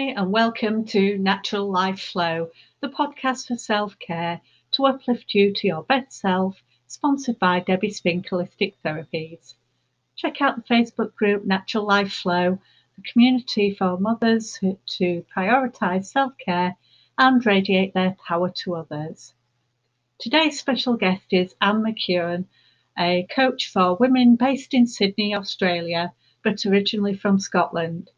Hi, and welcome to Natural Life Flow, the podcast for self care to uplift you to your best self, sponsored by Debbie Spink Holistic Therapies. Check out the Facebook group Natural Life Flow, the community for mothers to prioritise self care and radiate their power to others. Today's special guest is Anne McKeown, a coach for women based in Sydney, Australia, but originally from Scotland.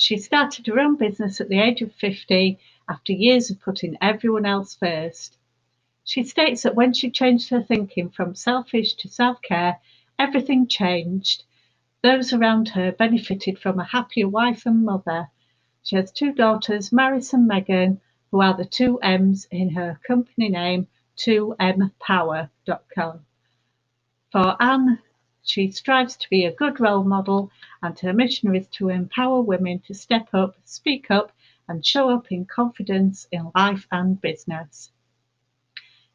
She started her own business at the age of 50 after years of putting everyone else first. She states that when she changed her thinking from selfish to self care, everything changed. Those around her benefited from a happier wife and mother. She has two daughters, Maris and Megan, who are the two M's in her company name, 2mpower.com. For Anne, she strives to be a good role model, and her mission is to empower women to step up, speak up, and show up in confidence in life and business.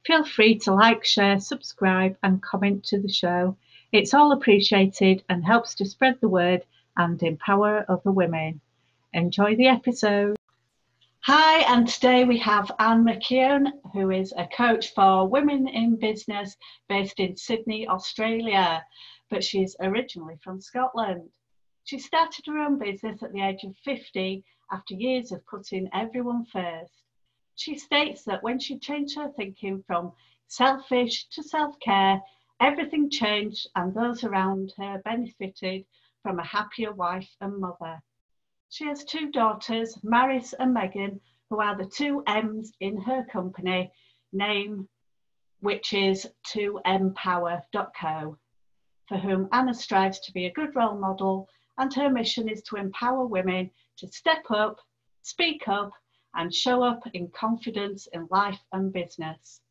Feel free to like, share, subscribe, and comment to the show. It's all appreciated and helps to spread the word and empower other women. Enjoy the episode. Hi, and today we have Anne McKeown, who is a coach for women in business based in Sydney, Australia but she's originally from Scotland. She started her own business at the age of 50 after years of putting everyone first. She states that when she changed her thinking from selfish to self care, everything changed and those around her benefited from a happier wife and mother. She has two daughters, Maris and Megan, who are the two M's in her company name, which is 2mpower.co for whom Anna strives to be a good role model, and her mission is to empower women to step up, speak up, and show up in confidence in life and business.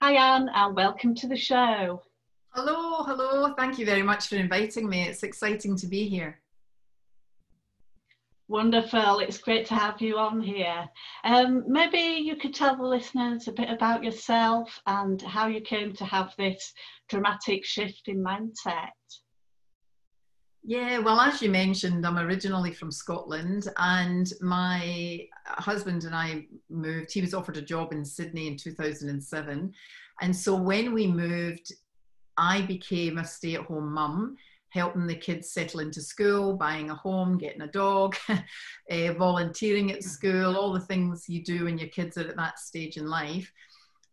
Hi, Anne, and welcome to the show. Hello, hello. Thank you very much for inviting me. It's exciting to be here. Wonderful. It's great to have you on here. Um, maybe you could tell the listeners a bit about yourself and how you came to have this dramatic shift in mindset. Yeah, well, as you mentioned, I'm originally from Scotland, and my husband and I moved. He was offered a job in Sydney in 2007. And so when we moved, I became a stay at home mum helping the kids settle into school, buying a home, getting a dog, uh, volunteering at school, all the things you do when your kids are at that stage in life.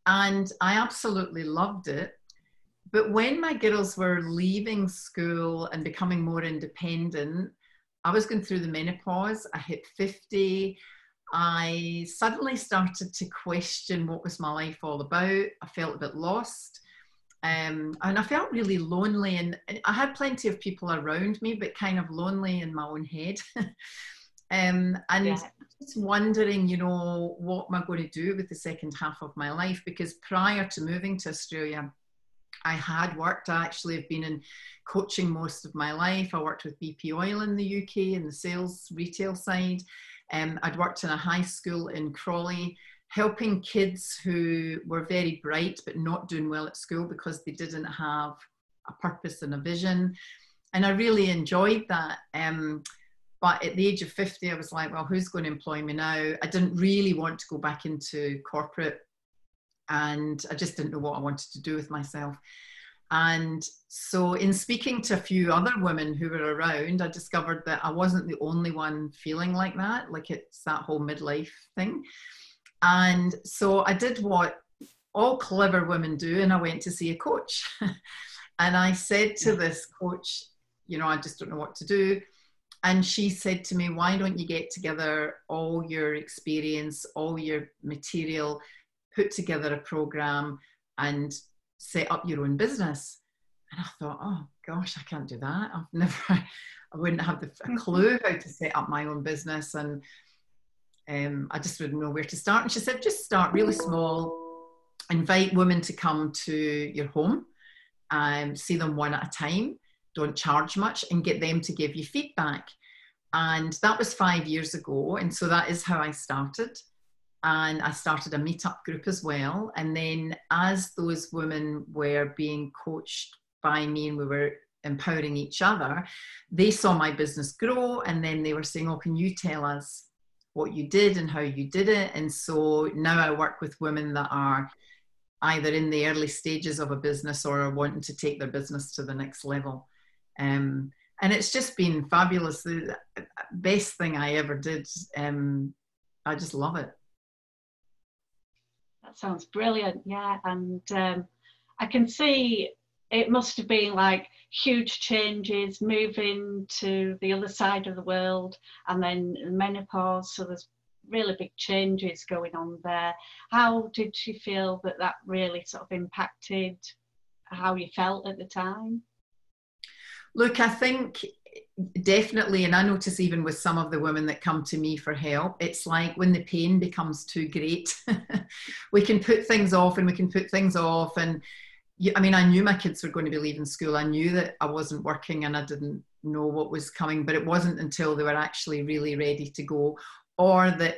And I absolutely loved it. But when my girls were leaving school and becoming more independent, I was going through the menopause. I hit 50. I suddenly started to question what was my life all about. I felt a bit lost. Um, and I felt really lonely, and I had plenty of people around me, but kind of lonely in my own head. um, and yeah. just wondering, you know, what am I going to do with the second half of my life? Because prior to moving to Australia, I had worked. I actually have been in coaching most of my life. I worked with BP Oil in the UK in the sales retail side. Um, I'd worked in a high school in Crawley helping kids who were very bright but not doing well at school because they didn't have a purpose and a vision. And I really enjoyed that. Um, but at the age of 50, I was like, well, who's going to employ me now? I didn't really want to go back into corporate and I just didn't know what I wanted to do with myself. And so, in speaking to a few other women who were around, I discovered that I wasn't the only one feeling like that. Like it's that whole midlife thing. And so I did what all clever women do, and I went to see a coach. and I said to this coach, you know, I just don't know what to do. And she said to me, Why don't you get together all your experience, all your material, put together a program, and set up your own business? And I thought, Oh gosh, I can't do that. I've never, I wouldn't have the, a mm-hmm. clue how to set up my own business. And um, I just wouldn't know where to start. And she said, just start really small, invite women to come to your home, um, see them one at a time, don't charge much, and get them to give you feedback. And that was five years ago. And so that is how I started. And I started a meetup group as well. And then as those women were being coached by me and we were empowering each other, they saw my business grow. And then they were saying, Oh, can you tell us what you did and how you did it. And so now I work with women that are either in the early stages of a business or are wanting to take their business to the next level. Um, and it's just been fabulous. The best thing I ever did. Um, I just love it. That sounds brilliant. Yeah. And um, I can see it must have been like huge changes moving to the other side of the world and then menopause so there's really big changes going on there. How did you feel that that really sort of impacted how you felt at the time? Look i think definitely and i notice even with some of the women that come to me for help it's like when the pain becomes too great we can put things off and we can put things off and I mean, I knew my kids were going to be leaving school. I knew that I wasn't working and I didn't know what was coming, but it wasn't until they were actually really ready to go or that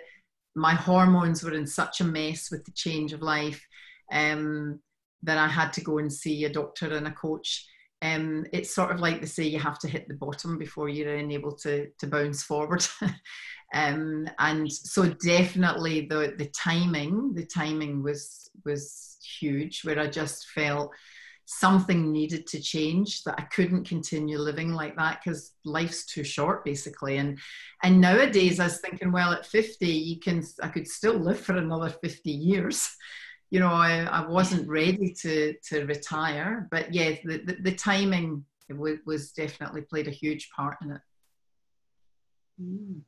my hormones were in such a mess with the change of life um, that I had to go and see a doctor and a coach. Um, it's sort of like they say you have to hit the bottom before you're able to, to bounce forward. um, and so definitely the, the timing, the timing was, was huge where I just felt something needed to change that I couldn't continue living like that because life's too short basically. And and nowadays I was thinking well at 50 you can I could still live for another 50 years. You know I, I wasn't ready to to retire but yeah the, the, the timing was definitely played a huge part in it. Mm.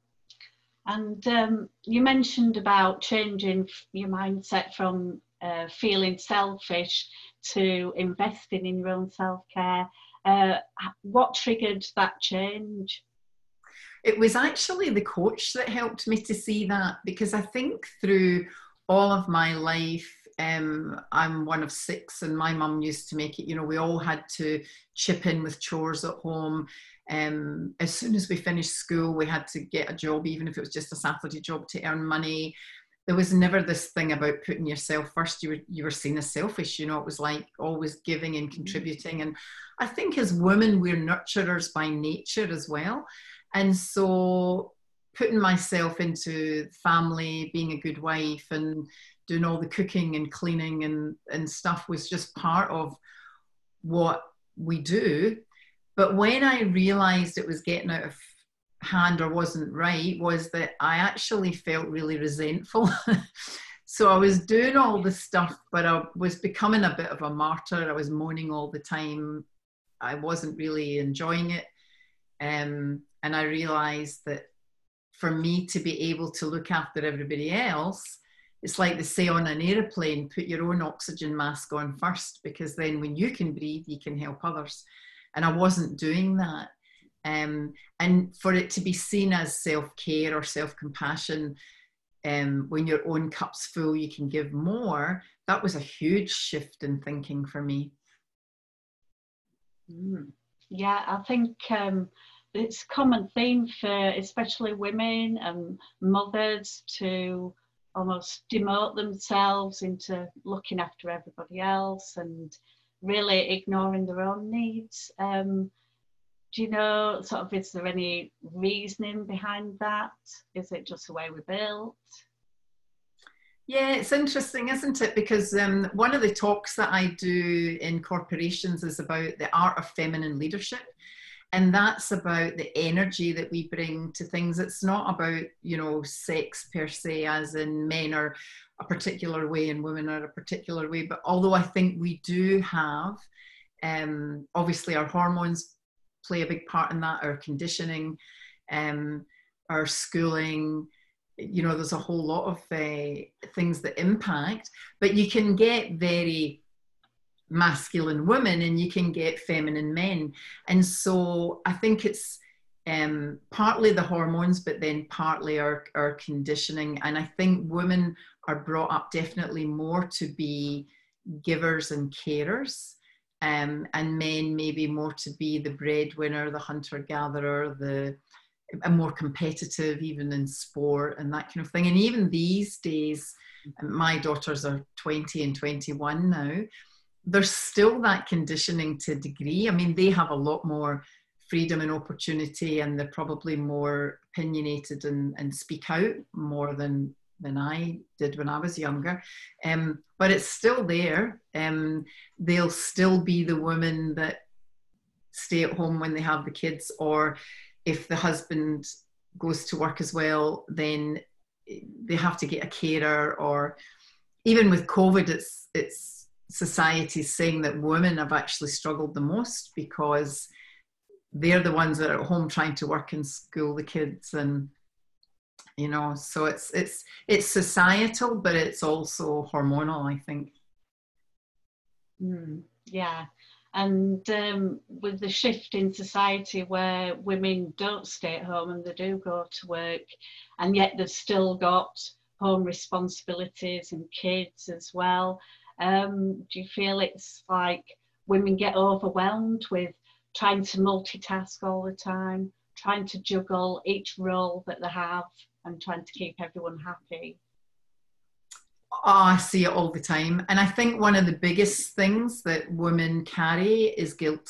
and um, you mentioned about changing your mindset from uh, feeling selfish to investing in your own self care. Uh, what triggered that change? It was actually the coach that helped me to see that because I think through all of my life, um, I'm one of six, and my mum used to make it. You know, we all had to chip in with chores at home. Um, as soon as we finished school, we had to get a job, even if it was just a Saturday job, to earn money there was never this thing about putting yourself first. You were you were seen as selfish. You know, it was like always giving and mm. contributing. And I think as women, we're nurturers by nature as well. And so putting myself into family, being a good wife, and doing all the cooking and cleaning and and stuff was just part of what we do. But when I realized it was getting out of hand or wasn't right was that I actually felt really resentful. so I was doing all the stuff, but I was becoming a bit of a martyr. I was moaning all the time. I wasn't really enjoying it. Um, and I realized that for me to be able to look after everybody else, it's like they say on an aeroplane put your own oxygen mask on first, because then when you can breathe, you can help others. And I wasn't doing that. Um, and for it to be seen as self care or self compassion, um, when your own cup's full, you can give more. That was a huge shift in thinking for me. Mm. Yeah, I think um, it's a common theme for especially women and mothers to almost demote themselves into looking after everybody else and really ignoring their own needs. Um, do you know sort of is there any reasoning behind that? Is it just the way we're built? Yeah it's interesting isn't it? Because um, one of the talks that i do in corporations is about the art of feminine leadership. And that's about the energy that we bring to things. It's not about you know sex per se as in men are a particular way and women are a particular way. But although i think we do have um, obviously our hormones play a big part in that, our conditioning, um, our schooling. You know, there's a whole lot of uh, things that impact, but you can get very masculine women and you can get feminine men. And so I think it's um, partly the hormones, but then partly our, our conditioning. And I think women are brought up definitely more to be givers and carers um, and men maybe more to be the breadwinner, the hunter gatherer, the and more competitive even in sport and that kind of thing. And even these days, my daughters are 20 and 21 now. There's still that conditioning to a degree. I mean, they have a lot more freedom and opportunity and they're probably more opinionated and, and speak out more than than I did when I was younger. Um, but it's still there. Um, they'll still be the women that stay at home when they have the kids, or if the husband goes to work as well, then they have to get a carer. Or even with COVID, it's it's society saying that women have actually struggled the most because they're the ones that are at home trying to work and school the kids and you know so it's it's it's societal but it's also hormonal i think. Mm, yeah. And um, with the shift in society where women don't stay at home and they do go to work and yet they've still got home responsibilities and kids as well um, do you feel it's like women get overwhelmed with trying to multitask all the time trying to juggle each role that they have and trying to keep everyone happy? Oh, I see it all the time. And I think one of the biggest things that women carry is guilt.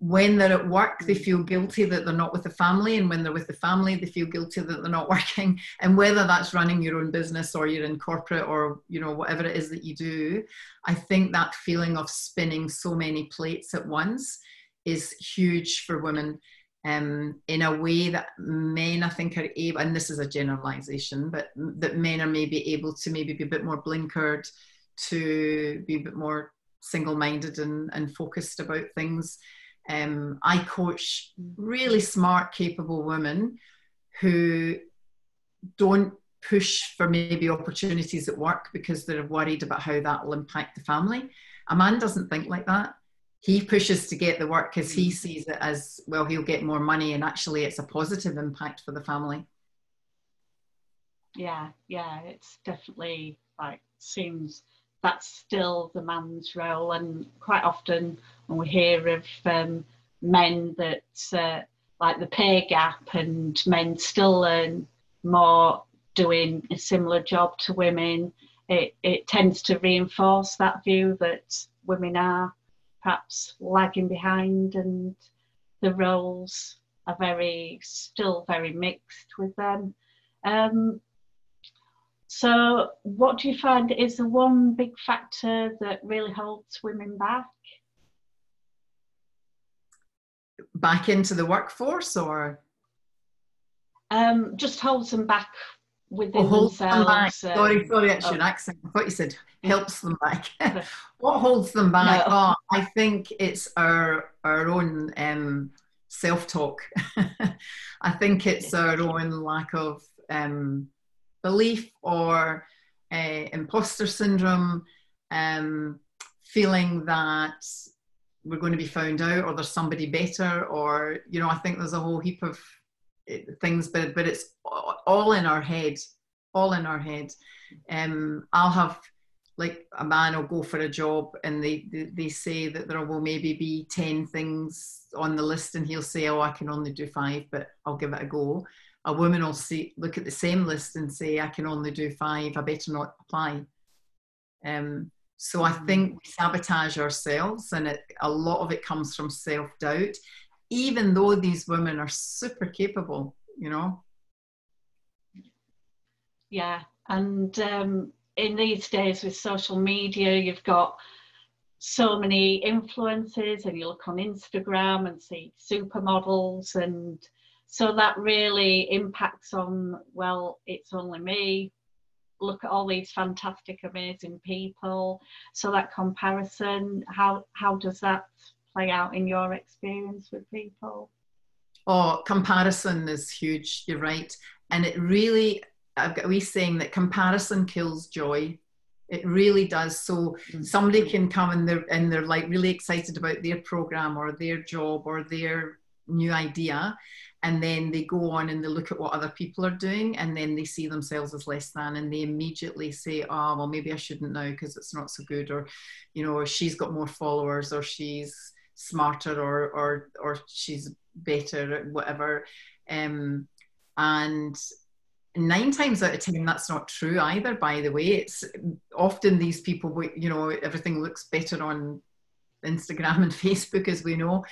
When they're at work, they mm. feel guilty that they're not with the family. And when they're with the family, they feel guilty that they're not working. And whether that's running your own business or you're in corporate or, you know, whatever it is that you do, I think that feeling of spinning so many plates at once is huge for women um, in a way that men, I think, are able, and this is a generalization, but that men are maybe able to maybe be a bit more blinkered, to be a bit more single minded and, and focused about things. Um, I coach really smart, capable women who don't push for maybe opportunities at work because they're worried about how that will impact the family. A man doesn't think like that he pushes to get the work because he mm. sees it as well he'll get more money and actually it's a positive impact for the family yeah yeah it's definitely like seems that's still the man's role and quite often when we hear of um, men that uh, like the pay gap and men still earn more doing a similar job to women it, it tends to reinforce that view that women are perhaps lagging behind and the roles are very still very mixed with them. Um, so what do you find is the one big factor that really holds women back? Back into the workforce or? Um, just holds them back within oh, holds themselves. Them back. Um, sorry, sorry, that's oh. your accent. I thought you said helps them back. what holds them back? No. Oh, I think it's our our own um, self talk. I think it's our own lack of um, belief or uh, imposter syndrome, um, feeling that we're going to be found out or there's somebody better, or you know, I think there's a whole heap of things, but but it's all in our head, all in our head. Um, I'll have like a man will go for a job and they, they, they say that there will maybe be 10 things on the list and he'll say oh i can only do five but i'll give it a go. A woman will see look at the same list and say i can only do five i better not apply. Um, so i think we sabotage ourselves and it, a lot of it comes from self-doubt even though these women are super capable you know yeah and um, in these days with social media, you've got so many influences, and you look on Instagram and see supermodels, and so that really impacts on, well, it's only me. Look at all these fantastic, amazing people. So that comparison, how how does that play out in your experience with people? Oh, comparison is huge. You're right, and it really I've got a wee saying that comparison kills joy. It really does. So mm. somebody can come and they're and they're like really excited about their program or their job or their new idea, and then they go on and they look at what other people are doing, and then they see themselves as less than, and they immediately say, "Oh, well, maybe I shouldn't now because it's not so good," or, you know, or she's got more followers, or she's smarter, or or or she's better, whatever. Um, and nine times out of ten that's not true either by the way it's often these people you know everything looks better on instagram and facebook as we know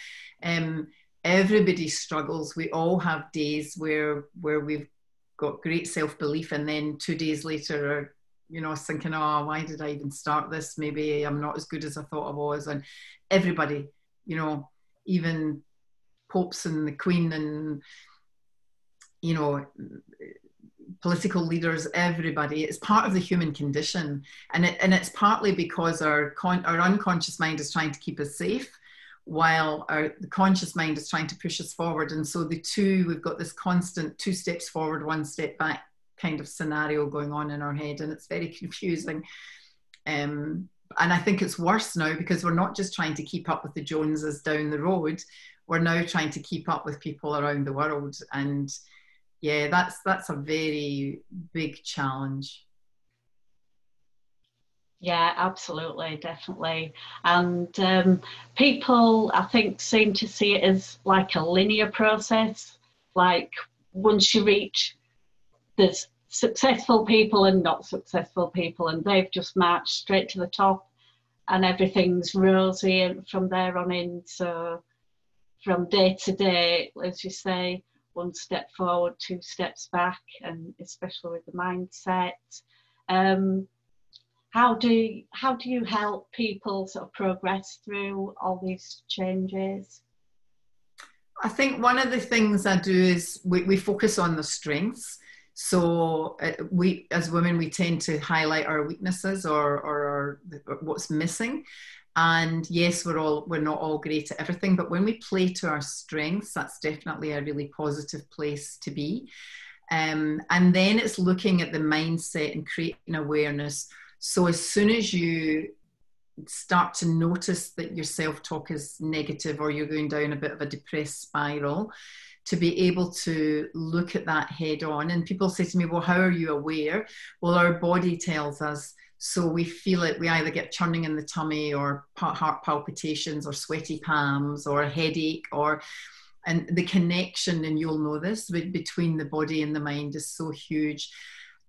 um, everybody struggles. We all have days where where we've got great self belief, and then two days later are you know thinking, oh, why did I even start this? Maybe I'm not as good as I thought I was. And everybody, you know, even popes and the queen and you know political leaders, everybody. It's part of the human condition, and it, and it's partly because our con- our unconscious mind is trying to keep us safe, while our the conscious mind is trying to push us forward. And so the two, we've got this constant two steps forward, one step back kind of scenario going on in our head, and it's very confusing. Um, and I think it's worse now because we're not just trying to keep up with the Joneses down the road, we're now trying to keep up with people around the world. And yeah, that's that's a very big challenge. Yeah, absolutely, definitely. And um, people, I think, seem to see it as like a linear process. Like once you reach, there's successful people and not successful people, and they've just marched straight to the top, and everything's rosy from there on in. So from day to day, as you say, one step forward, two steps back, and especially with the mindset. Um, how do how do you help people sort of progress through all these changes? I think one of the things I do is we, we focus on the strengths. So uh, we, as women, we tend to highlight our weaknesses or, or, or what's missing. And yes, we're all we're not all great at everything, but when we play to our strengths, that's definitely a really positive place to be. Um, and then it's looking at the mindset and creating awareness. So as soon as you start to notice that your self-talk is negative or you're going down a bit of a depressed spiral, to be able to look at that head on. And people say to me, Well, how are you aware? Well, our body tells us so we feel it, we either get churning in the tummy or heart palpitations or sweaty palms or a headache or, and the connection, and you'll know this, between the body and the mind is so huge.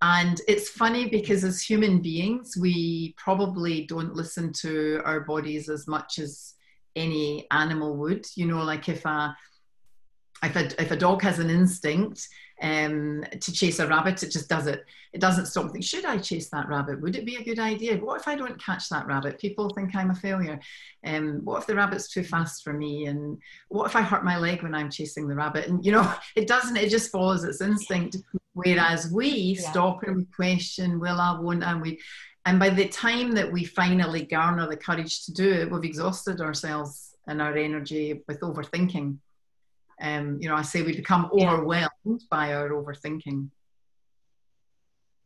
And it's funny because as human beings, we probably don't listen to our bodies as much as any animal would. You know, like if a if a, if a dog has an instinct um, to chase a rabbit, it just does it. It doesn't stop and think, should I chase that rabbit? Would it be a good idea? What if I don't catch that rabbit? People think I'm a failure. Um, what if the rabbit's too fast for me? And what if I hurt my leg when I'm chasing the rabbit? And you know, it doesn't, it just follows its instinct. Whereas we yeah. stop and we question, will I, won't I? And we, and by the time that we finally garner the courage to do it, we've exhausted ourselves and our energy with overthinking um, you know, I say we become overwhelmed yeah. by our overthinking.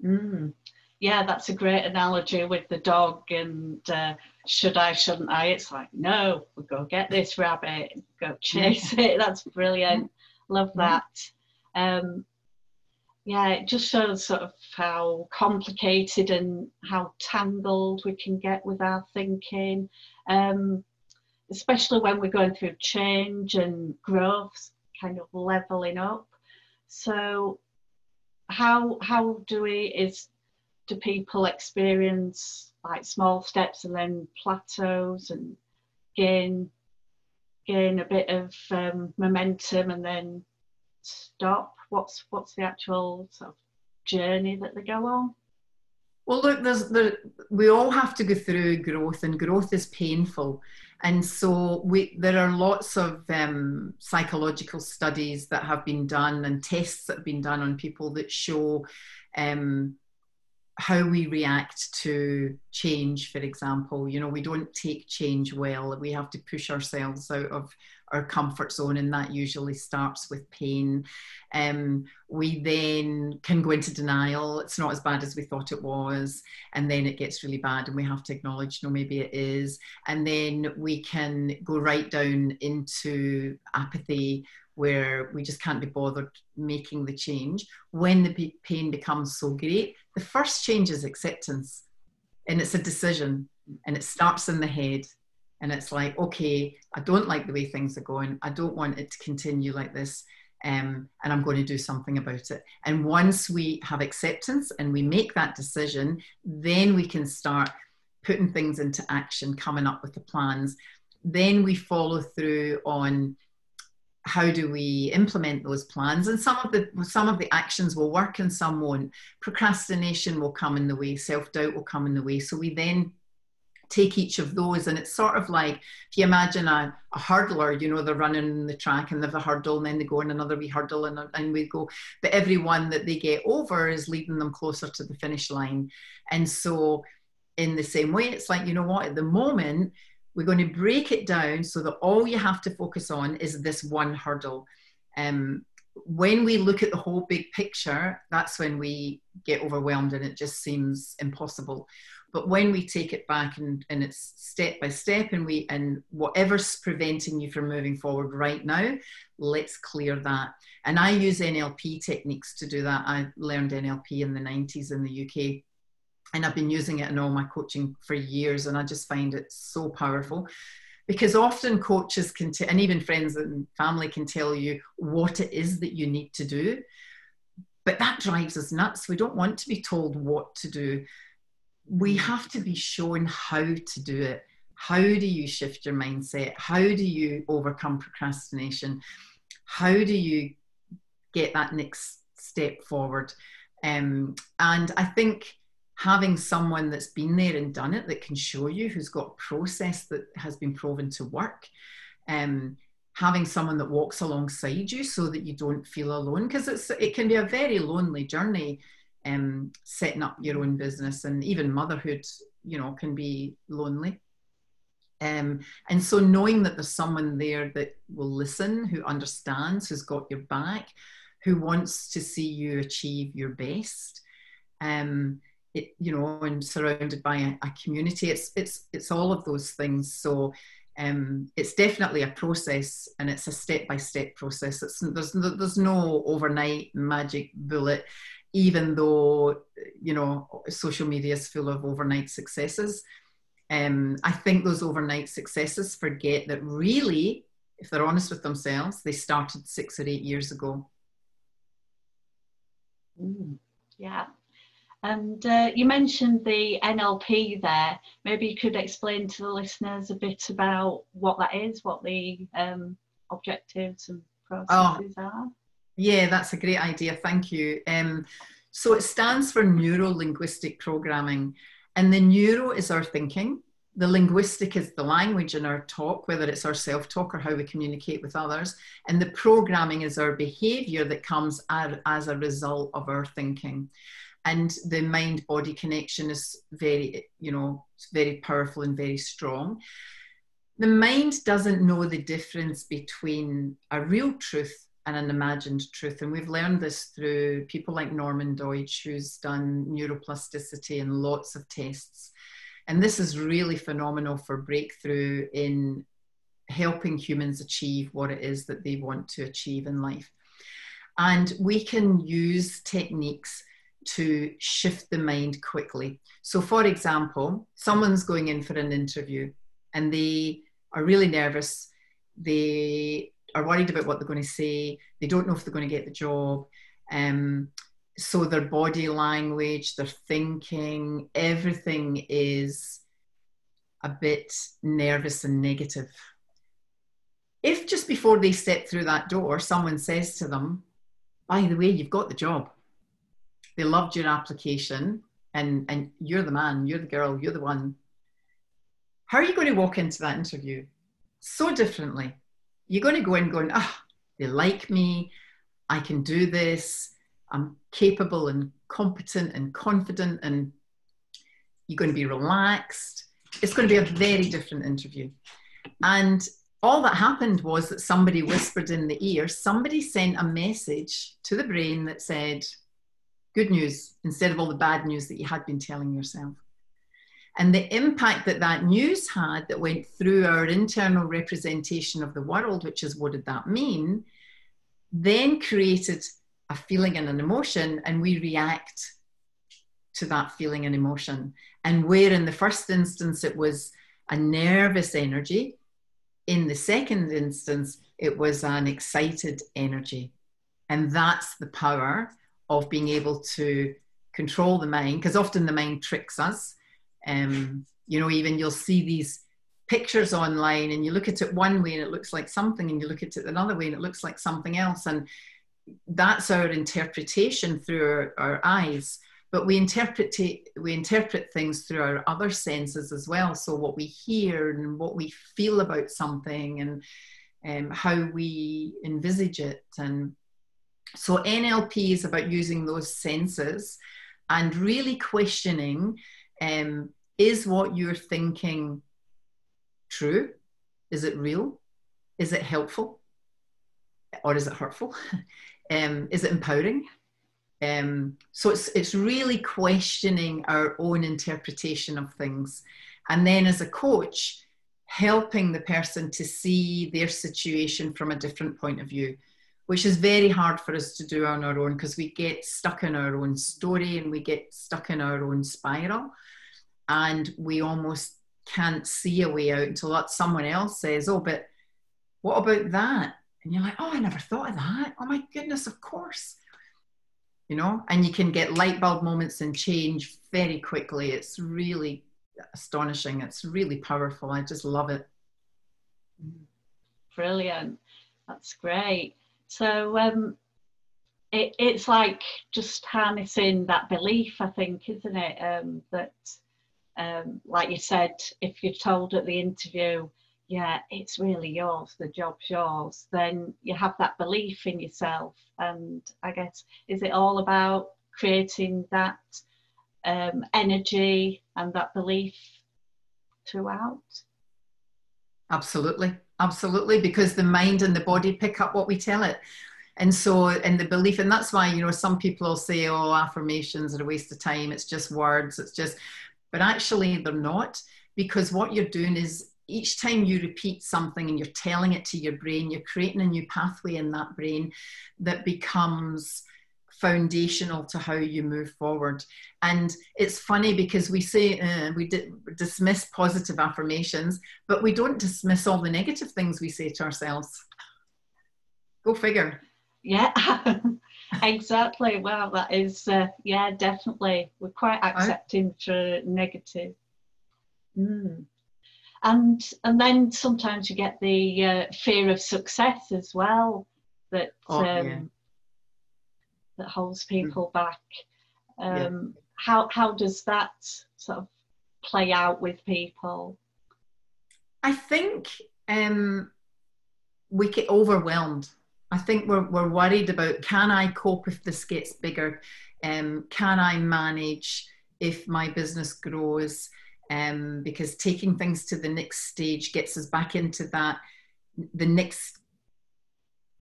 Mm. Yeah, that's a great analogy with the dog and uh, should I, shouldn't I? It's like, no, we'll go get this rabbit, go chase it. That's brilliant. Love that. Um, yeah, it just shows sort of how complicated and how tangled we can get with our thinking. Um, especially when we're going through change and growth, kind of leveling up. So, how how do we is do people experience like small steps and then plateaus and gain gain a bit of um, momentum and then stop? What's what's the actual sort of journey that they go on? Well, look, there's there, we all have to go through growth, and growth is painful. And so we, there are lots of um, psychological studies that have been done and tests that have been done on people that show um, how we react to change, for example. You know, we don't take change well. We have to push ourselves out of our comfort zone, and that usually starts with pain. Um, we then can go into denial. It's not as bad as we thought it was, and then it gets really bad, and we have to acknowledge, no, maybe it is. And then we can go right down into apathy, where we just can't be bothered making the change. When the pain becomes so great, the first change is acceptance, and it's a decision, and it starts in the head and it's like okay i don't like the way things are going. I don't want it to continue like this um, and i'm going to do something about it. And once we have acceptance and we make that decision then we can start putting things into action coming up with the plans. Then we follow through on how do we implement those plans. And some of the some of the actions will work and some won't. Procrastination will come in the way self-doubt will come in the way. So we then take each of those and it's sort of like if you imagine a, a hurdler you know they're running the track and they've a hurdle and then they go on another wee hurdle and, and we go. But every one that they get over is leading them closer to the finish line. And so in the same way it's like you know what at the moment we're going to break it down so that all you have to focus on is this one hurdle. Um, when we look at the whole big picture, that's when we get overwhelmed and it just seems impossible. But when we take it back and, and it's step by step and we and whatever's preventing you from moving forward right now, let's clear that. And I use NLP techniques to do that. I learned NLP in the 90s in the UK. And I've been using it in all my coaching for years, and I just find it so powerful because often coaches can t- and even friends and family can tell you what it is that you need to do but that drives us nuts we don't want to be told what to do we have to be shown how to do it. How do you shift your mindset? How do you overcome procrastination? How do you get that next step forward? Um, and I think having someone that's been there and done it that can show you, who's got a process that has been proven to work, um, having someone that walks alongside you so that you don't feel alone, because it's it can be a very lonely journey um, setting up your own business and even motherhood, you know, can be lonely. Um, and so knowing that there's someone there that will listen, who understands, who's got your back, who wants to see you achieve your best, um, it, you know, and surrounded by a, a, community, it's it's it's all of those things. So um, it's definitely a process, and it's a step by step process. It's there's there's no overnight magic bullet even though you know social media is full of overnight successes um, i think those overnight successes forget that really if they're honest with themselves they started six or eight years ago mm, yeah and uh, you mentioned the NLP there. Maybe you could explain to the listeners a bit about what that is, what the um, objectives and processes oh, are. Yeah, that's a great idea. Thank you. Um, so it stands for neuro linguistic programming. And the neuro is our thinking, the linguistic is the language in our talk, whether it's our self talk or how we communicate with others. And the programming is our behavior that comes as a result of our thinking. And the mind body connection is very, you know, very powerful and very strong. The mind doesn't know the difference between a real truth and an imagined truth. And we've learned this through people like Norman Doidge, who's done neuroplasticity and lots of tests. And this is really phenomenal for breakthrough in helping humans achieve what it is that they want to achieve in life. And we can use techniques to shift the mind quickly. So, for example, someone's going in for an interview and they are really nervous. They are worried about what they're going to say. They don't know if they're going to get the job. Um, so their body language, their thinking, everything is a bit nervous and negative. If just before they step through that door, someone says to them, by the way, you've got the job. They loved your application and, and you're the man, you're the girl, you're the one. How are you going to walk into that interview? So differently you're going to go in going, ah, oh, they like me, I can do this, I'm capable and competent and confident, and you're going to be relaxed. It's going to be a very different interview. And all that happened was that somebody whispered in the ear, somebody sent a message to the brain that said, good news, instead of all the bad news that you had been telling yourself and the impact that that news had that went through our internal representation of the world, which is what did that mean, then created a feeling and an emotion, and we react to that feeling and emotion. And where in the first instance it was a nervous energy, in the second instance it was an excited energy. And that's the power of being able to control the mind, because often the mind tricks us um, you know, even you'll see these pictures online and you look at it one way and it looks like something and you look at it another way and it looks like something else. And that's our interpretation through our, our eyes. But we interpret we interpret things through our other senses as well. So what we hear and what we feel about something and um, how we envisage it. And so nlp is about using those senses and really questioning um, is what you're thinking true? Is it real? Is it helpful? Or is it hurtful? Um, is it empowering? Um, so it's it's really questioning our own interpretation of things, and then as a coach, helping the person to see their situation from a different point of view, which is very hard for us to do on our own because we get stuck in our own story and we get stuck in our own spiral, and we almost can't see a way out until that someone else says, "Oh, but what about that?" And you're like, "Oh, I never thought of that. Oh my goodness, of course." you know, and you can get light bulb moments and change very quickly. It's really astonishing. It's really powerful. I just love it. Mm-hmm. Brilliant. That's great. So um, it, it's like just harnessing that belief, I think, isn't it? Um, that, um, like you said, if you're told at the interview, yeah, it's really yours, the job's yours, then you have that belief in yourself. And I guess, is it all about creating that um, energy and that belief throughout? Absolutely, absolutely, because the mind and the body pick up what we tell it. And so, in the belief, and that's why, you know, some people will say, oh, affirmations are a waste of time, it's just words, it's just, but actually, they're not, because what you're doing is each time you repeat something and you're telling it to your brain, you're creating a new pathway in that brain that becomes foundational to how you move forward. And it's funny because we say uh, we di- dismiss positive affirmations, but we don't dismiss all the negative things we say to ourselves. Go figure. Yeah, exactly. Well, that is, uh, yeah, definitely. We're quite accepting for negative. Mm and and then sometimes you get the uh, fear of success as well that oh, um, yeah. That holds people mm. back. Um, yeah. How how does that sort of play out with people? I think um, we get overwhelmed. I think we're we're worried about can I cope if this gets bigger? Um, can I manage if my business grows? um, because taking things to the next stage gets us back into that the next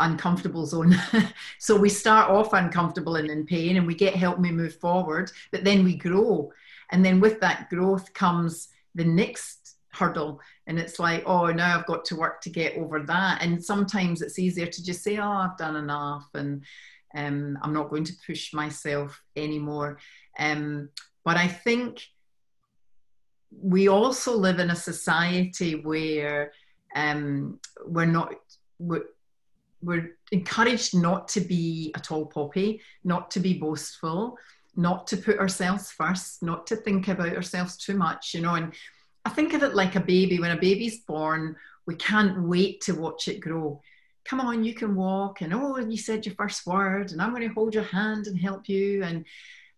uncomfortable zone. so we start off uncomfortable and in pain, and we get help and we move forward, but then we grow, and then with that growth comes the next hurdle. And it's like oh now i've got to work to get over that. And sometimes it's easier to just say oh i've done enough and um, i'm not going to push myself anymore. Um, but i think we also live in a society where um, we're not we're, we're encouraged not to be a tall poppy, not to be boastful, not to put ourselves first, not to think about ourselves too much, you know. And I think of it like a baby. When a baby's born, we can't wait to watch it grow. Come on, you can walk, and oh, you said your first word, and I'm going to hold your hand and help you. And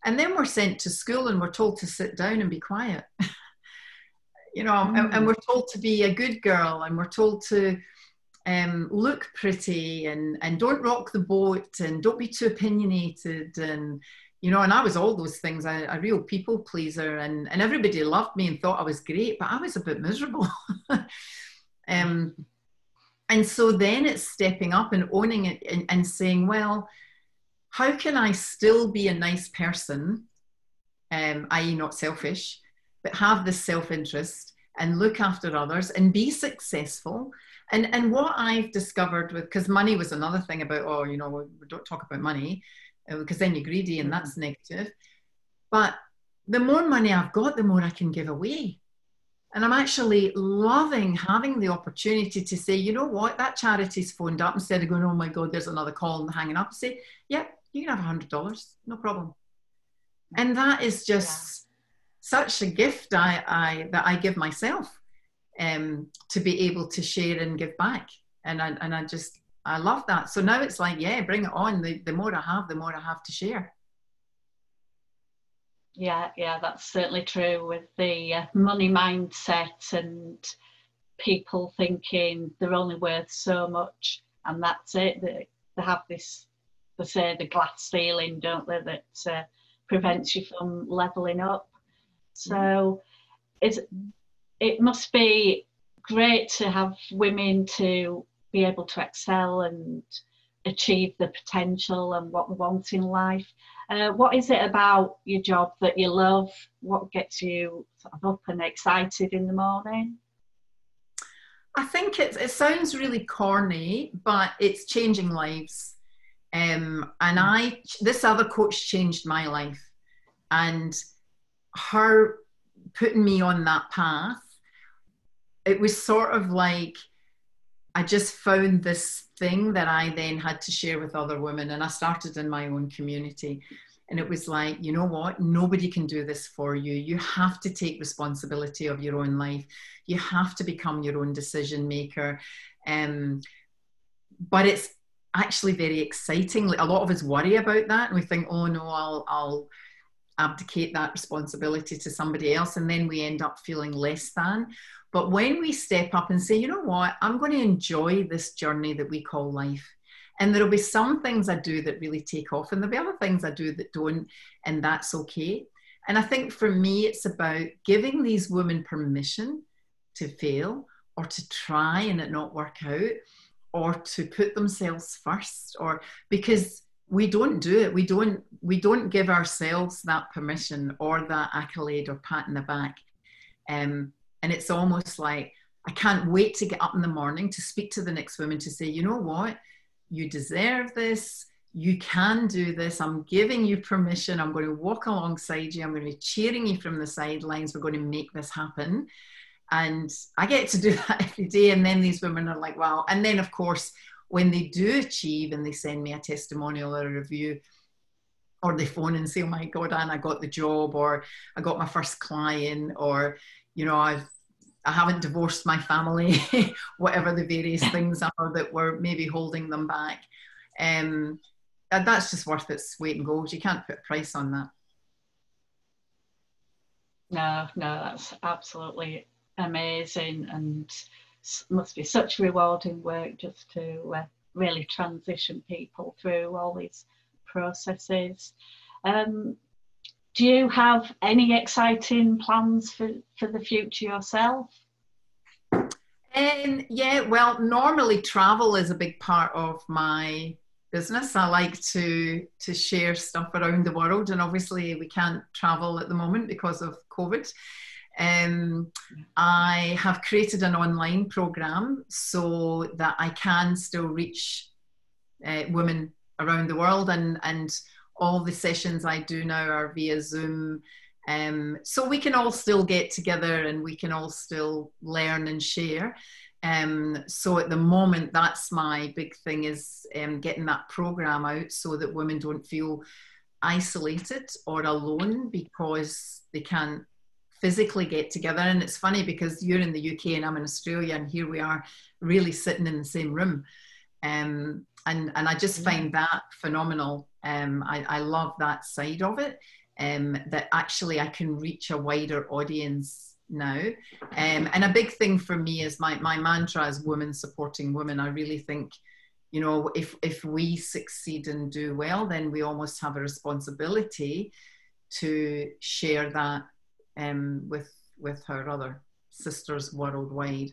and then we're sent to school and we're told to sit down and be quiet. you know, mm. and, and, mm. we're told to be a good girl and we're told to um, look pretty and, and don't rock the boat and don't be too opinionated and, you know, and I was all those things, a, a real people pleaser and, and everybody loved me and thought I was great, but I was a bit miserable. um, and so then it's stepping up and owning it and, and saying, well, how can I still be a nice person, um, i.e., not selfish, but have this self interest and look after others and be successful. And, and what I've discovered with, because money was another thing about, oh, you know, we don't talk about money because uh, then you're greedy and that's negative. But the more money I've got, the more I can give away. And I'm actually loving having the opportunity to say, you know what, that charity's phoned up instead of going, oh my God, there's another call and hanging up. Say, yeah, you can have a hundred dollars, no problem. And that is just such a gift I, I that I give myself um, to be able to share and give back. And I, and I just, I love that. So now it's like, yeah, bring it on. The, the more I have, the more I have to share. Yeah, yeah, that's certainly true with the uh, money mindset and people thinking they're only worth so much and that's it. They, they have this, they say the glass ceiling, don't they, that uh, prevents you from leveling up. So mm. It must be great to have women to be able to excel and achieve the potential and what we want in life. Uh, what is it about your job that you love? What gets you sort of up and excited in the morning? I think it, it sounds really corny, but it's changing lives. Um, and I, this other coach changed my life, and her putting me on that path, it was sort of like I just found this thing that I then had to share with other women, and I started in my own community. And it was like, you know what? Nobody can do this for you. You have to take responsibility of your own life. You have to become your own decision maker. Um, but it's actually very exciting. Like, A lot of us worry about that, and we think, oh no, I'll, I'll abdicate that responsibility to somebody else, and then we end up feeling less than. But when we step up and say, you know what, I'm going to enjoy this journey that we call life. And there'll be some things I do that really take off, and there'll be other things I do that don't, and that's okay. And I think for me, it's about giving these women permission to fail or to try and it not work out or to put themselves first or because we don't do it we don't we don't give ourselves that permission or that accolade or pat in the back um, and it's almost like, I can't wait to get up in the morning to speak to the next woman to say, you know what, you deserve this. You can do this. I'm giving you permission. I'm going to walk alongside you. I'm going to be cheering you from the sidelines. We're going to make this happen. And I get to do that every day. And then these women are like, wow. And then, of course, when they do achieve and they send me a testimonial or a review, or they phone and say, oh my God, Anne, I got the job, or I got my first client, or, you know, I've I haven't divorced my family, whatever the various things are that were maybe holding them back. Um, that's just worth its weight in gold. You can't put a price on that. No, no, that's absolutely amazing and must be such rewarding work just to uh, really transition people through all these processes. Um, do you have any exciting plans for, for the future yourself? Um, yeah, well, normally travel is a big part of my business. I like to to share stuff around the world, and obviously we can't travel at the moment because of COVID. Um, I have created an online program so that I can still reach uh, women around the world, and and all the sessions I do now are via Zoom. Um, so we can all still get together and we can all still learn and share. Um, so at the moment, that's my big thing is um, getting that program out so that women don't feel isolated or alone because they can't physically get together. And it's funny because you're in the UK and I'm in Australia, and here we are really sitting in the same room. Um, and and I just find that phenomenal. Um, I, I love that side of it. Um, that actually I can reach a wider audience now. Um, and a big thing for me is my my mantra is women supporting women. I really think, you know, if if we succeed and do well, then we almost have a responsibility to share that um, with with our other sisters worldwide.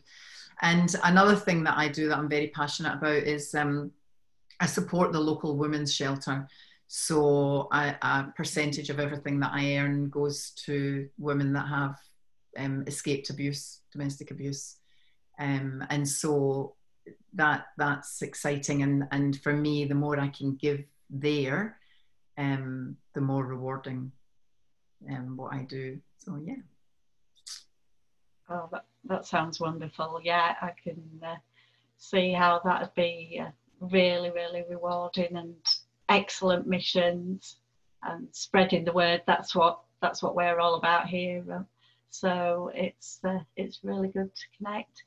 And another thing that I do that I'm very passionate about is um, I support the local women's shelter. So a, a, percentage of everything that I earn goes to women that have um, escaped abuse, domestic abuse, um, and so that that's exciting. And and for me, the more I can give there, um, the more rewarding um, what I do. So yeah. Oh, that that sounds wonderful. Yeah, I can uh, see how that would be. Uh, really, really rewarding and excellent missions and spreading the word. That's what that's what we're all about here. Um, So it's uh, it's really good to connect.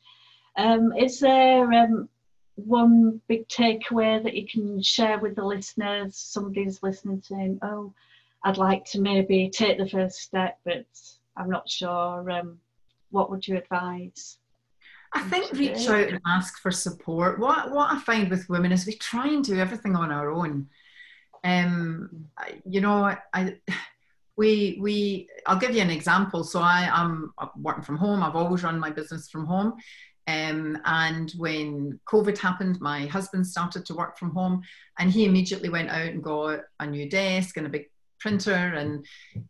Um, is there um, one big takeaway that you can share with the listeners? Somebody's listening saying, "Oh, I'd like to maybe take the first step, but I'm not sure." Um, what would you advise? I think reach out and ask for support. What what I find with women is we try and do everything on our own. Um, you know, I we we I'll give you an example. So I am working from home. I've always run my business from home. Um, and when COVID happened, my husband started to work from home, and he immediately went out and got a new desk and a big printer and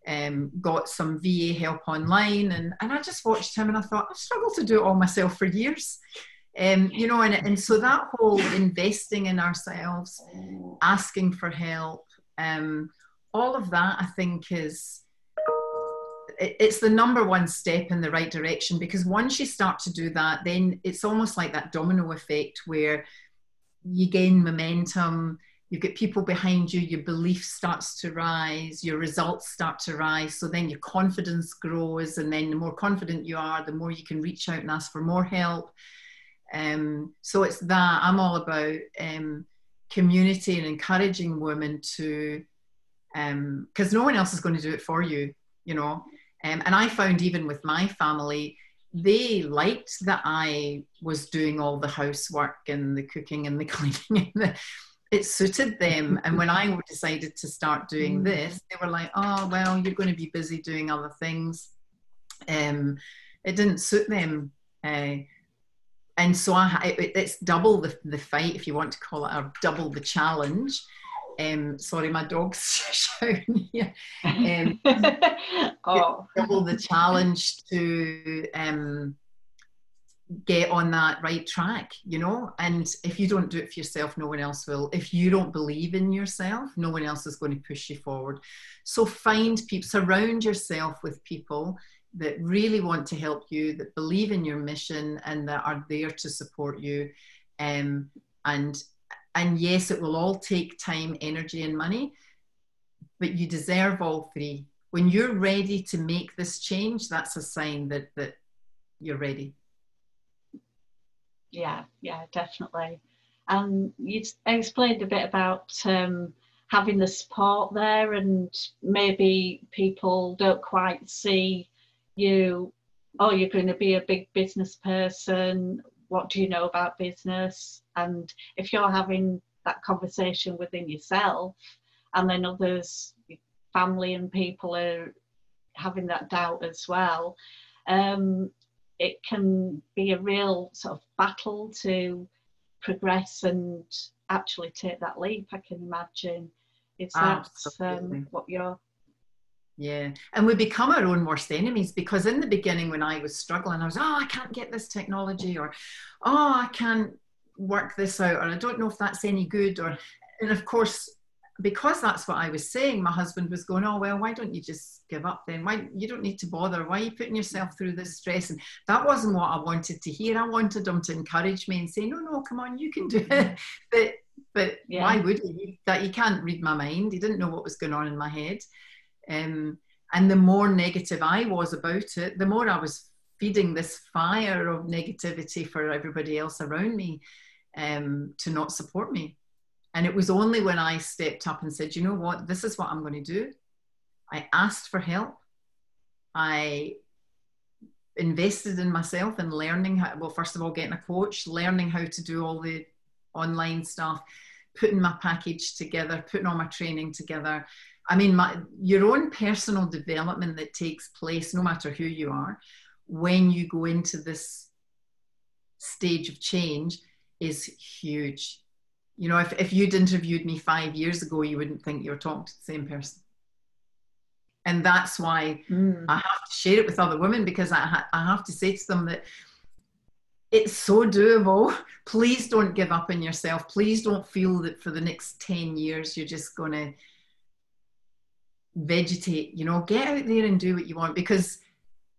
um, got some VA help online. And, and I just watched him and I thought, I've struggled to do it all myself for years. Um, you know, and, and so that whole investing in ourselves, asking for help, um, all of that I think is it's the number one step in the right direction because once you start to do that, then it's almost like that domino effect where you gain momentum, you get people behind you, your belief starts to rise, your results start to rise. So then your confidence grows, and then the more confident you are, the more you can reach out and ask for more help. Um, so it's that I'm all about um, community and encouraging women to, because um, no one else is going to do it for you, you know. Um, and I found even with my family, they liked that I was doing all the housework and the cooking and the cleaning and the, it suited them. And when I decided to start doing mm. this, they were like, oh, well, you're going to be busy doing other things. Um, it didn't suit them. Uh, and so I, it, it's double the, the fight, if you want to call it, or double the challenge. Um, sorry, my dog's shouting here. Um, oh. Double the challenge to um, get on that right track, you know? And if you don't do it for yourself, no one else will. If you don't believe in yourself, no one else is going to push you forward. So find people, surround yourself with people that really want to help you, that believe in your mission and that are there to support you. Um, and and yes, it will all take time, energy, and money, but you deserve all three. When you're ready to make this change, that's a sign that that you're ready yeah, yeah, definitely. And you explained a bit about um, having the support there, and maybe people don't quite see you. Oh, you're going to be a big business person. What do you know about business? And if you're having that conversation within yourself, and then others, family and people are having that doubt as well, um, it can be a real sort of battle to progress and actually take that leap. I can imagine. Is that um, what you're? Yeah, and we become our own worst enemies because in the beginning, when I was struggling, I was, oh, I can't get this technology, or oh, I can't work this out, or I don't know if that's any good, or and of course because that's what I was saying, my husband was going, Oh, well, why don't you just give up then? Why you don't need to bother? Why are you putting yourself through this stress? And that wasn't what I wanted to hear. I wanted him to encourage me and say, No, no, come on, you can do it. But but yeah. why would he? That he can't read my mind. He didn't know what was going on in my head. Um, and the more negative I was about it, the more I was feeding this fire of negativity for everybody else around me um, to not support me. And it was only when I stepped up and said, you know what, this is what I'm going to do. I asked for help. I invested in myself and learning how, well, first of all, getting a coach, learning how to do all the online stuff, putting my package together, putting all my training together. I mean, my, your own personal development that takes place, no matter who you are, when you go into this stage of change is huge you know, if, if you'd interviewed me five years ago, you wouldn't think you were talking to the same person. And that's why mm. I have to share it with other women because I, ha- I have to say to them that it's so doable. Please don't give up on yourself. Please don't feel that for the next 10 years you're just going to vegetate. You know, get out there and do what you want because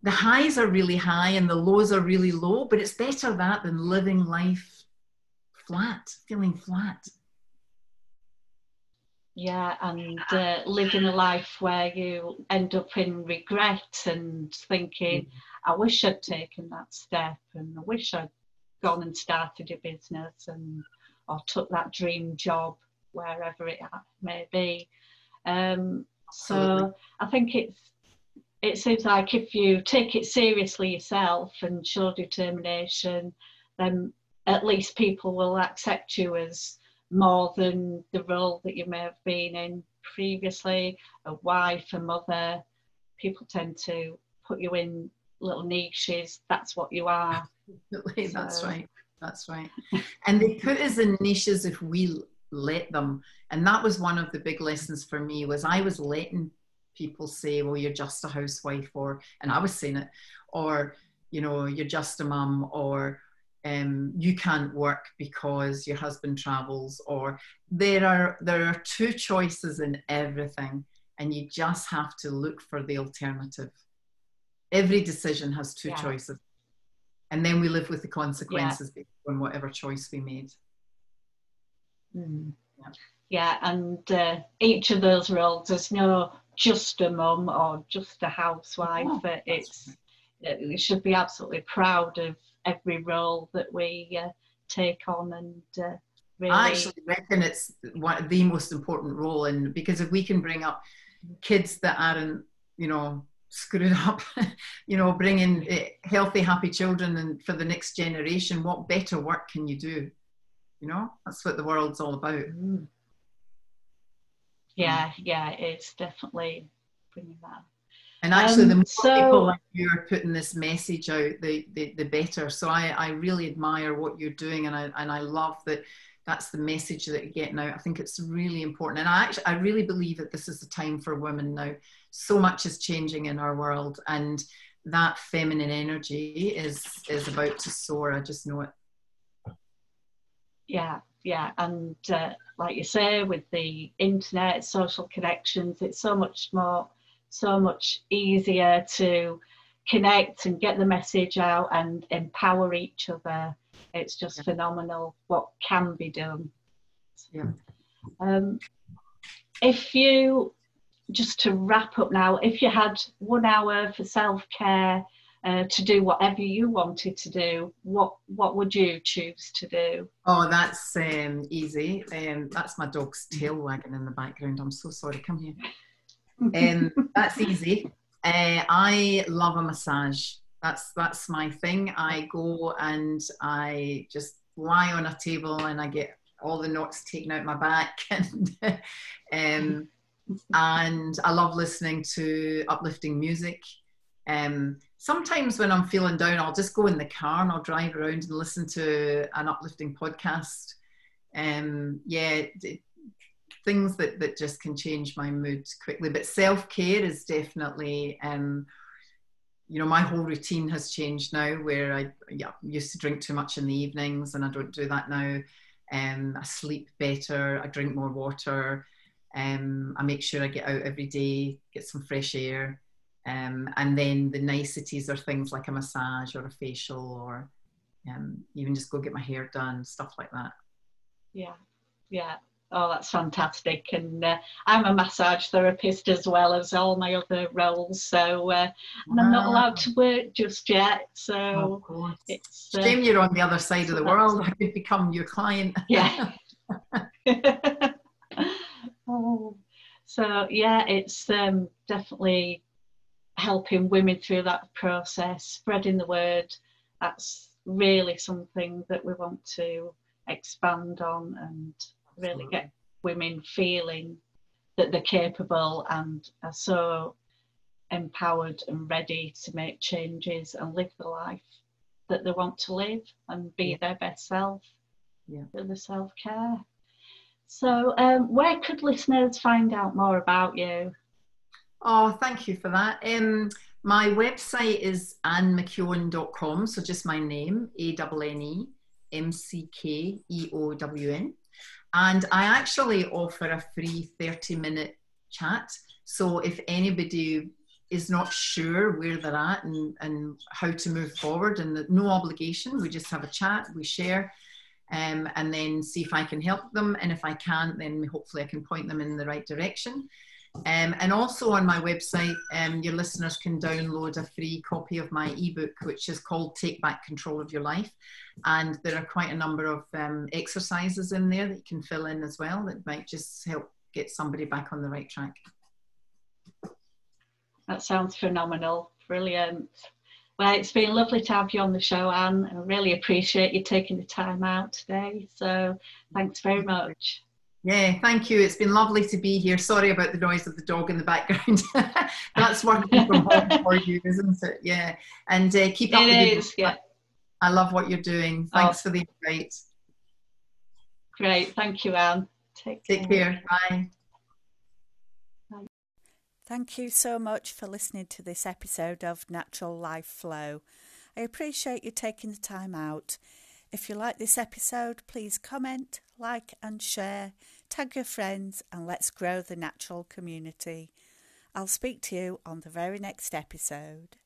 the highs are really high and the lows are really low, but it's better that than living life flat, feeling flat. yeah, and uh, living a life where you end up in regret and thinking, mm. I wish I'd taken that step and I wish I'd gone and started a business and or took that dream job wherever it may be. Um, so I think it's it seems like if you take it seriously yourself and show determination, then at least people will accept you as more than the role that you may have been in previously a wife, a mother. People tend to put you in little niches. That's what you are. Absolutely, so. that's right. That's right. and they put us in niches if we let them. And that was one of the big lessons for me was I was letting people say, well, you're just a housewife or, and I was saying it, or, you know, you're just a mum or um, you can't work because your husband travels or there are, there are two choices in everything and you just have to look for the alternative. Every decision has two yeah. choices and then we live with the consequences yeah. on whatever choice we made. Mm. Yeah. yeah. and uh, each of those roles, there's no just a mum or just a housewife. Oh, it's right. We should be absolutely proud of every role that we uh, take on and. Uh, really... I actually reckon it's one, the most important role, and because if we can bring up kids that aren't, you know, screwed up, you know, bringing eh, healthy, happy children and for the next generation, what better work can you do? You know, that's what the world's all about. Mm. Yeah, yeah, it's definitely bringing that. And actually, um, the more so, people like you are putting this message out, the, the, the better. So I, I really admire what you're doing, and I and I love that that's the message that you're getting out. I think it's really important, and I actually I really believe that this is the time for women now. So much is changing in our world, and that feminine energy is is about to soar. I just know it. Yeah, yeah, and uh, like you say, with the internet, social connections, it's so much more, so much easier to connect and get the message out and empower each other it's just yeah. phenomenal what can be done. Yeah. Um, if you, just to wrap up now, if you had one hour for self care uh, to do whatever you wanted to do, what what would you choose to do? Oh, that's um, easy. Um, that's my dog's tail wagging in the background. I'm so sorry. Come here. Um, that's easy. Uh, I love a massage that's that's my thing. I go and I just lie on a table and I get all the knots taken out my back and um, and I love listening to uplifting music. Um, sometimes when I'm feeling down, I'll just go in the car and I'll drive around and listen to an uplifting podcast. Um, yeah, things that, that just can change my mood quickly. But self care is definitely um, you know, my whole routine has changed now where I yeah, used to drink too much in the evenings and I don't do that now. Um, I sleep better, I drink more water, um, I make sure I get out every day, get some fresh air. Um, and then the niceties are things like a massage or a facial or um, even just go get my hair done, stuff like that. Yeah, yeah. Oh, that's fantastic. And uh, I'm a massage therapist as well as all my other roles. So, uh, and I'm not allowed to work just yet. So, it's. Uh, Shame you're on the other side of the world. I could become your client. Yeah. oh, so, yeah, it's um, definitely helping women through that process, spreading the word. That's really something that we want to expand on and really get women feeling that they're capable and are so empowered and ready to make changes and live the life that they want to live and be yeah. their best self yeah. the self-care. So um, where could listeners find out more about you? Oh, thank you for that. Um, my website is annemckeown.com, so just my name, A-N-N-E M-C-K-E-O-W-N. And I actually offer a free 30 minute chat. So if anybody is not sure where they're at and, and how to move forward, and no obligation, we just have a chat, we share. um, and then see if I can help them. And if I can't, then hopefully I can point them in the right direction. Um, and also on my website, um, your listeners can download a free copy of my ebook, which is called Take Back Control of Your Life. And there are quite a number of um, exercises in there that you can fill in as well that might just help get somebody back on the right track. That sounds phenomenal. Brilliant. Well, it's been lovely to have you on the show, Anne. I really appreciate you taking the time out today. So thanks very much. Yeah, thank you. It's been lovely to be here. Sorry about the noise of the dog in the background. That's working from home for you, isn't it? Yeah. And uh, keep up it is, yeah. I love what you're doing. Thanks oh. for the invite. Great. Thank you, Anne. Take, Take care. Bye. Thank you so much for listening to this episode of Natural Life Flow. I appreciate you taking the time out. If you like this episode, please comment, like, and share tag your friends, and let's grow the natural community. I'll speak to you on the very next episode.